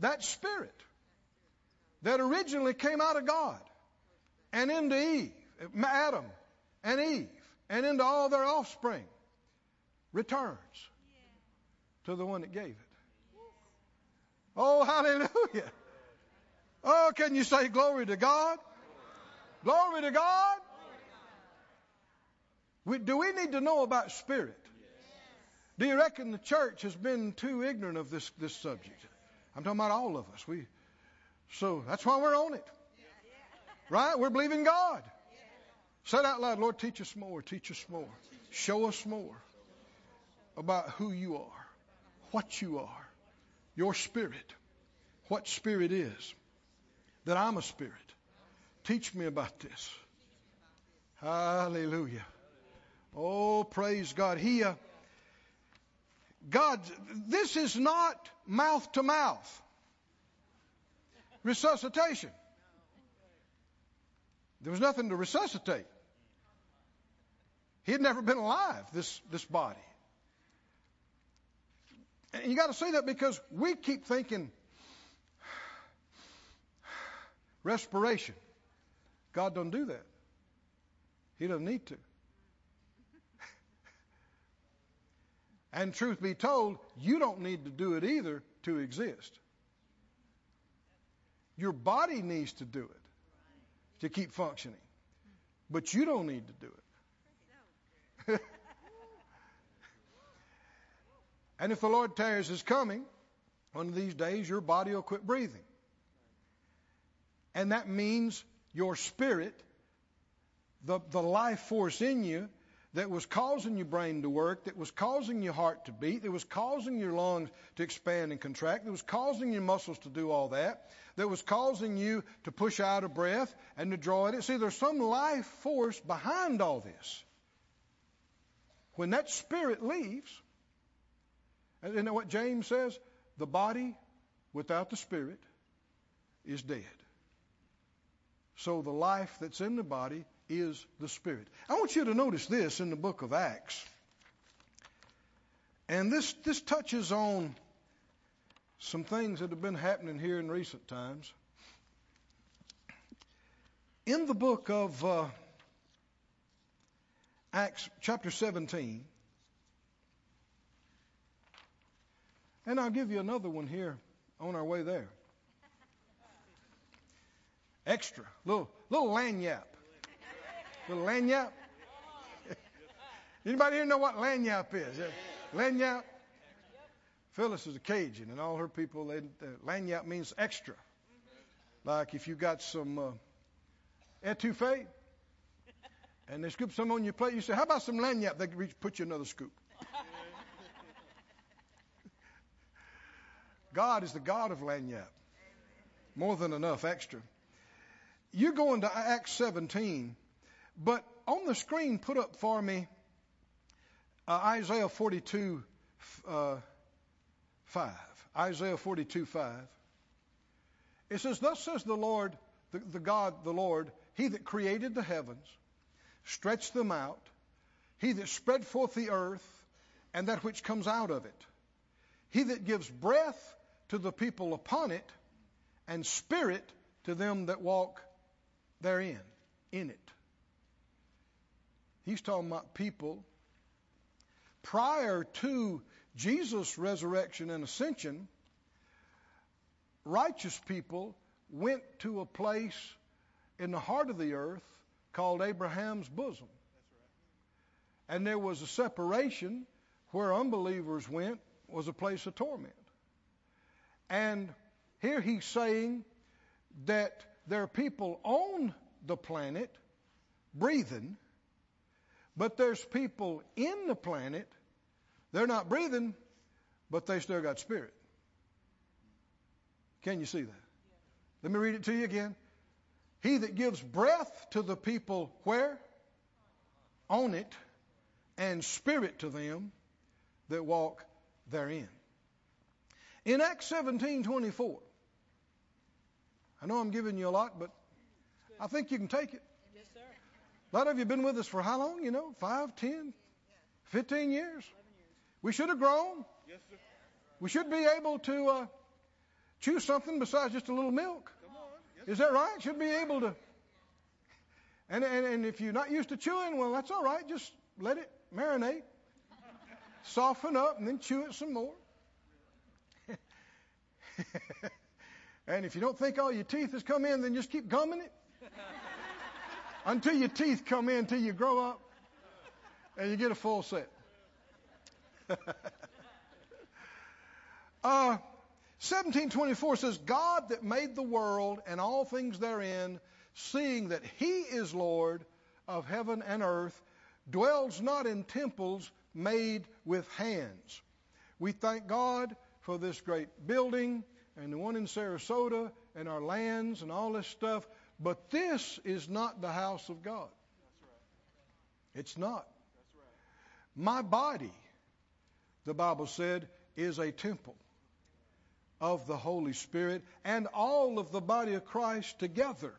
That spirit that originally came out of God and into Eve, Adam and Eve, and into all their offspring returns to the one that gave it. Oh, hallelujah. Oh, can you say glory to God? Glory to God. We, do we need to know about spirit? Do you reckon the church has been too ignorant of this, this subject? I'm talking about all of us. We, so that's why we're on it. Right? We're believing God. Say it out loud, Lord, teach us more, teach us more. Show us more about who you are, what you are, your spirit, what spirit is, that I'm a spirit. Teach me about this. Hallelujah. Oh, praise God. He, uh, God, this is not mouth to mouth resuscitation. There was nothing to resuscitate. He had never been alive, this, this body. And you got to say that because we keep thinking respiration. God doesn't do that. He doesn't need to. And truth be told, you don't need to do it either to exist. Your body needs to do it to keep functioning. But you don't need to do it. and if the Lord tarries is coming, one of these days your body will quit breathing. And that means your spirit, the, the life force in you, that was causing your brain to work, that was causing your heart to beat, that was causing your lungs to expand and contract, that was causing your muscles to do all that, that was causing you to push out a breath and to draw it. in. See, there's some life force behind all this. When that spirit leaves, and you know what James says? The body without the spirit is dead. So the life that's in the body is the Spirit. I want you to notice this in the book of Acts. And this, this touches on some things that have been happening here in recent times. In the book of uh, Acts, chapter 17, and I'll give you another one here on our way there. Extra, little little lagniappe, little lagniappe. Anybody here know what lagniappe is? Lagniappe. Phyllis is a Cajun, and all her people, they, uh, lagniappe means extra. Like if you got some uh, etouffee, and they scoop some on your plate, you say, "How about some lagniappe?" They reach, put you another scoop. God is the God of lagniappe. More than enough extra. You're going to Acts 17, but on the screen, put up for me uh, Isaiah 42. Uh, 5. Isaiah 42, 5. It says, Thus says the Lord, the, the God, the Lord, He that created the heavens, stretched them out, He that spread forth the earth, and that which comes out of it, He that gives breath to the people upon it, and spirit to them that walk therein, in it. He's talking about people prior to Jesus' resurrection and ascension, righteous people went to a place in the heart of the earth called Abraham's bosom. And there was a separation where unbelievers went was a place of torment. And here he's saying that there are people on the planet breathing, but there's people in the planet they're not breathing, but they still got spirit. Can you see that? Let me read it to you again. He that gives breath to the people where? On it, and spirit to them that walk therein. In Acts 17:24, I know I'm giving you a lot, but I think you can take it. A lot of you have been with us for how long? You know, five, ten, fifteen years. We should have grown. Yes, sir. We should be able to uh, chew something besides just a little milk. Come on. Yes, Is that right? Should be able to. And, and, and if you're not used to chewing, well, that's all right. Just let it marinate, soften up, and then chew it some more. and if you don't think all your teeth has come in, then just keep gumming it until your teeth come in, until you grow up, and you get a full set. uh, 1724 says, God that made the world and all things therein, seeing that he is Lord of heaven and earth, dwells not in temples made with hands. We thank God for this great building and the one in Sarasota and our lands and all this stuff, but this is not the house of God. It's not. My body the Bible said, is a temple of the Holy Spirit, and all of the body of Christ together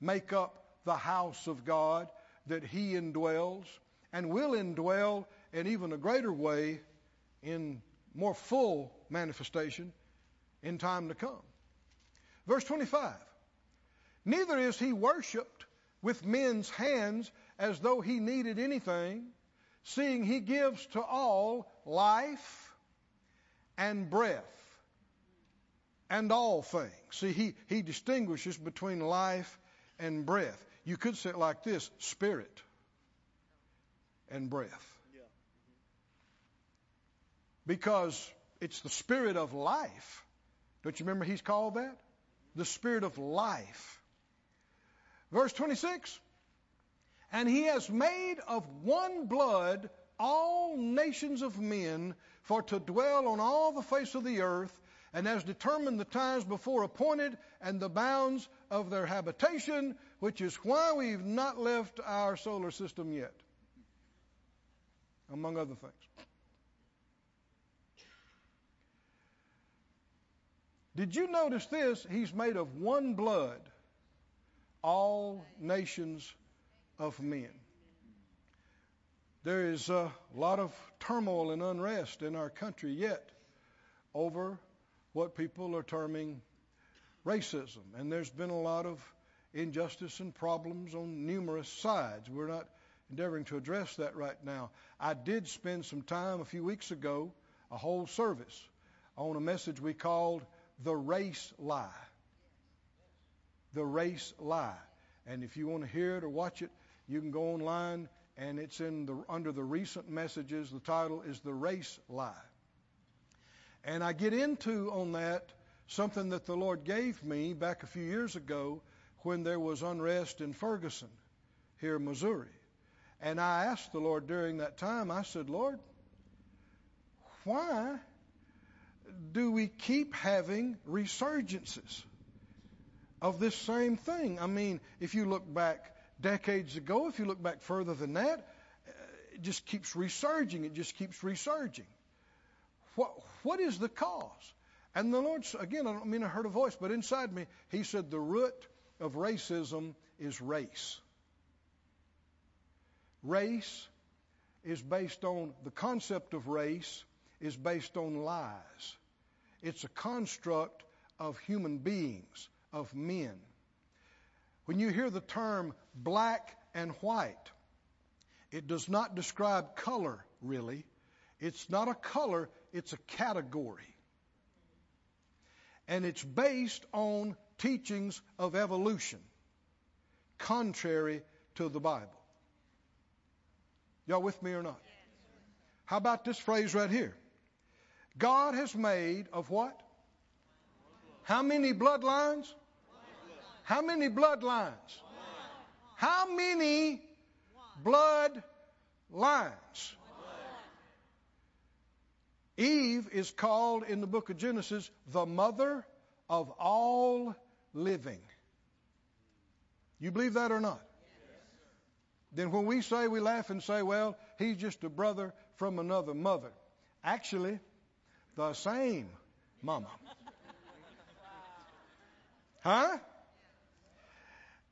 make up the house of God that He indwells and will indwell in even a greater way in more full manifestation in time to come. Verse 25 Neither is He worshiped with men's hands as though He needed anything seeing he gives to all life and breath and all things. See, he, he distinguishes between life and breath. You could say it like this spirit and breath. Because it's the spirit of life. Don't you remember he's called that? The spirit of life. Verse 26 and he has made of one blood all nations of men for to dwell on all the face of the earth, and has determined the times before appointed and the bounds of their habitation, which is why we've not left our solar system yet, among other things. Did you notice this? He's made of one blood all nations of men. There is a lot of turmoil and unrest in our country yet over what people are terming racism. And there's been a lot of injustice and problems on numerous sides. We're not endeavoring to address that right now. I did spend some time a few weeks ago, a whole service, on a message we called The Race Lie. The Race Lie. And if you want to hear it or watch it, you can go online and it's in the under the recent messages. The title is The Race Lie. And I get into on that something that the Lord gave me back a few years ago when there was unrest in Ferguson, here in Missouri. And I asked the Lord during that time, I said, Lord, why do we keep having resurgences of this same thing? I mean, if you look back decades ago, if you look back further than that, it just keeps resurging. It just keeps resurging. What, what is the cause? And the Lord, again, I don't mean I heard a voice, but inside me, He said, the root of racism is race. Race is based on, the concept of race is based on lies. It's a construct of human beings, of men. When you hear the term black and white, it does not describe color, really. It's not a color, it's a category. And it's based on teachings of evolution, contrary to the Bible. Y'all with me or not? How about this phrase right here? God has made of what? How many bloodlines? How many bloodlines? How many blood lines? Eve is called in the book of Genesis the mother of all living. You believe that or not? Then when we say, we laugh and say, well, he's just a brother from another mother. Actually, the same mama. Huh?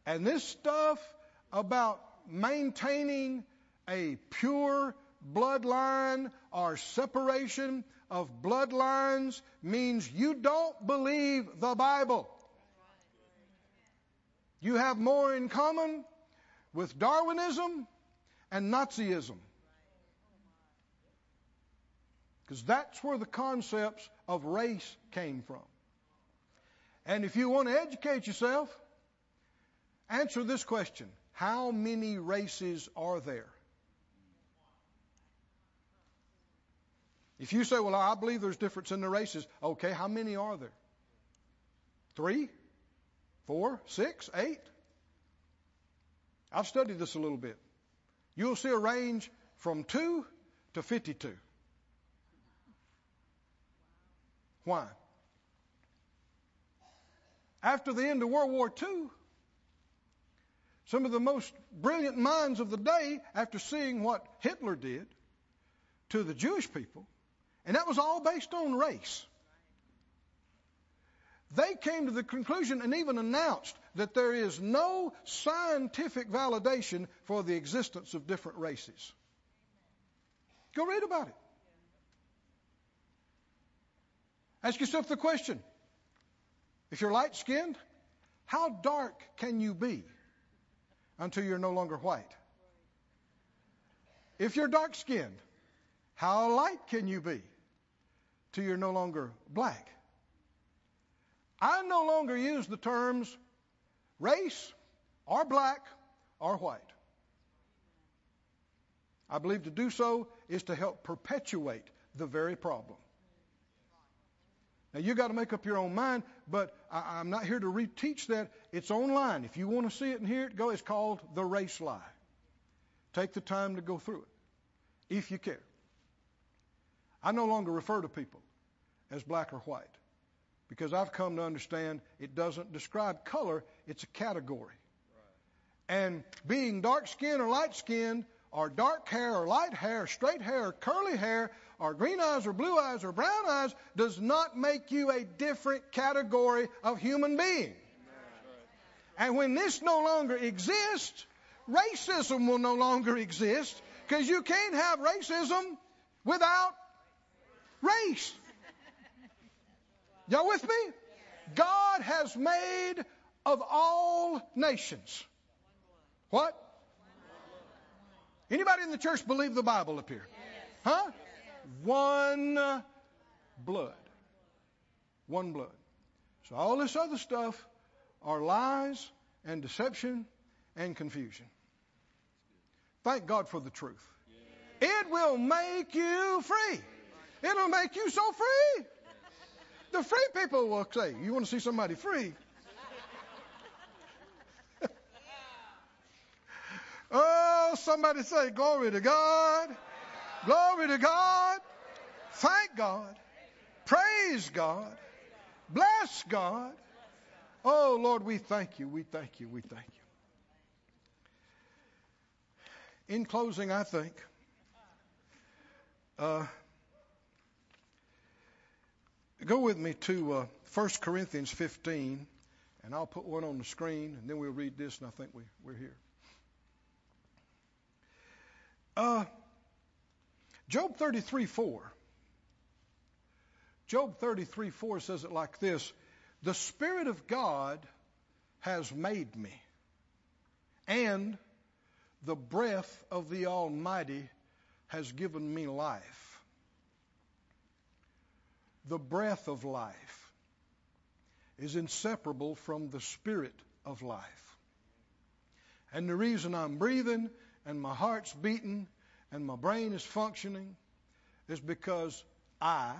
And this stuff about maintaining a pure bloodline or separation of bloodlines means you don't believe the Bible. You have more in common with Darwinism and Nazism. Because that's where the concepts of race came from. And if you want to educate yourself, answer this question How many races are there? If you say, Well, I believe there's difference in the races, okay, how many are there? Three? Four? Six? Eight? I've studied this a little bit. You'll see a range from 2 to 52. Why? After the end of World War II, some of the most brilliant minds of the day, after seeing what Hitler did to the Jewish people, and that was all based on race, they came to the conclusion and even announced that there is no scientific validation for the existence of different races. Go read about it. Ask yourself the question if you're light skinned, how dark can you be until you're no longer white? If you're dark skinned, how light can you be till you're no longer black? I no longer use the terms race or black or white. I believe to do so is to help perpetuate the very problem. Now you got to make up your own mind, but I, am not here to reteach that. It's online. If you want to see it and hear it, go. It's called the race lie. Take the time to go through it, if you care. I no longer refer to people as black or white because I've come to understand it doesn't describe color, it's a category. And being dark skinned or light skinned, or dark hair or light hair, straight hair curly hair, or green eyes or blue eyes or brown eyes does not make you a different category of human being. And when this no longer exists, racism will no longer exist because you can't have racism without race. Y'all with me? God has made of all nations. What? Anybody in the church believe the Bible up here? Huh? One blood. One blood. So all this other stuff are lies and deception and confusion. Thank God for the truth. It will make you free. It'll make you so free. The free people will say, You want to see somebody free? oh, somebody say, Glory to God. Glory to God. Thank God. Praise God. Bless God. Oh, Lord, we thank you. We thank you. We thank you. In closing, I think. Uh, go with me to uh, 1 Corinthians 15, and I'll put one on the screen, and then we'll read this, and I think we, we're here. Uh, Job 33 4. Job 33 4 says it like this The Spirit of God has made me, and the breath of the Almighty has given me life. The breath of life is inseparable from the spirit of life. And the reason I'm breathing and my heart's beating and my brain is functioning is because I,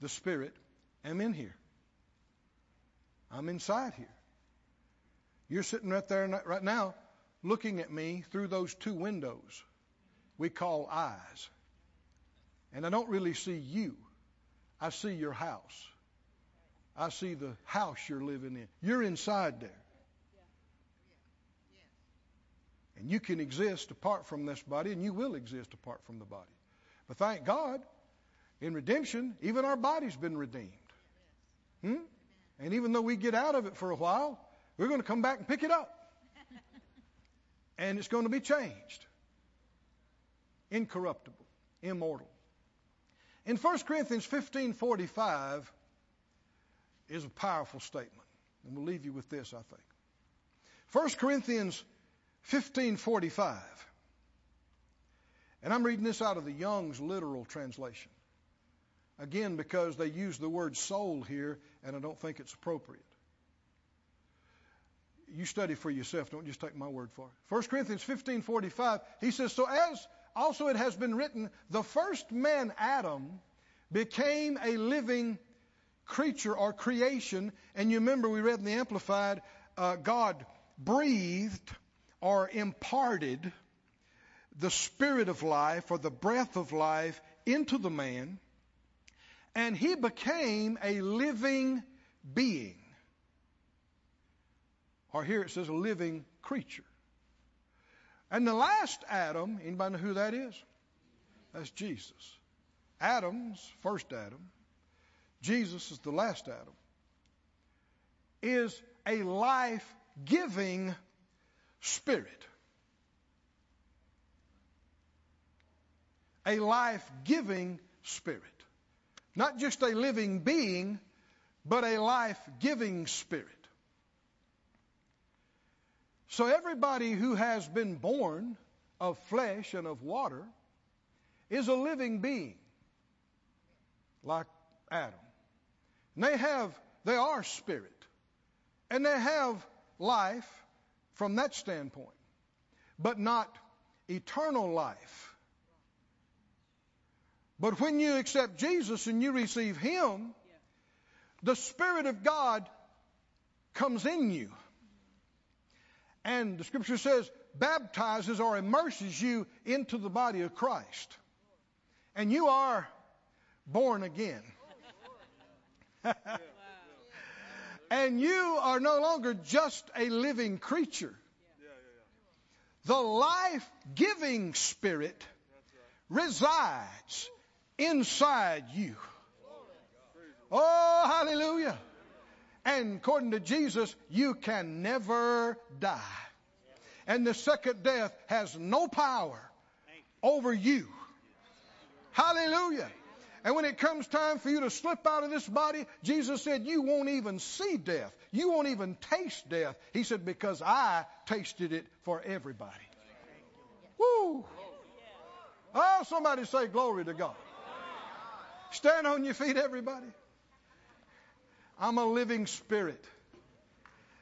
the Spirit, am in here. I'm inside here. You're sitting right there right now looking at me through those two windows we call eyes. And I don't really see you. I see your house. I see the house you're living in. You're inside there. And you can exist apart from this body, and you will exist apart from the body. But thank God, in redemption, even our body's been redeemed. Hmm? And even though we get out of it for a while, we're going to come back and pick it up. and it's going to be changed. Incorruptible, immortal. In 1 Corinthians 15:45 is a powerful statement. And we'll leave you with this, I think. 1 Corinthians 1545. And I'm reading this out of the Young's literal translation. Again, because they use the word soul here, and I don't think it's appropriate. You study for yourself, don't just take my word for it. 1 Corinthians 15:45, he says, "So as also it has been written, the first man Adam became a living creature or creation, and you remember we read in the Amplified, uh, God breathed or imparted the spirit of life or the breath of life into the man, and he became a living being. Or here it says a living creature. And the last Adam, anybody know who that is? That's Jesus. Adam's first Adam. Jesus is the last Adam. Is a life giving spirit. A life giving spirit. Not just a living being, but a life giving spirit. So everybody who has been born of flesh and of water is a living being, like Adam. And they have, they are spirit. And they have life from that standpoint, but not eternal life. But when you accept Jesus and you receive Him, the Spirit of God comes in you. And the scripture says, baptizes or immerses you into the body of Christ. And you are born again. and you are no longer just a living creature. The life giving spirit resides inside you. Oh, hallelujah. And according to Jesus, you can never die. And the second death has no power over you. Hallelujah. And when it comes time for you to slip out of this body, Jesus said, You won't even see death. You won't even taste death. He said, Because I tasted it for everybody. Woo! Oh, somebody say glory to God. Stand on your feet, everybody. I'm a living spirit.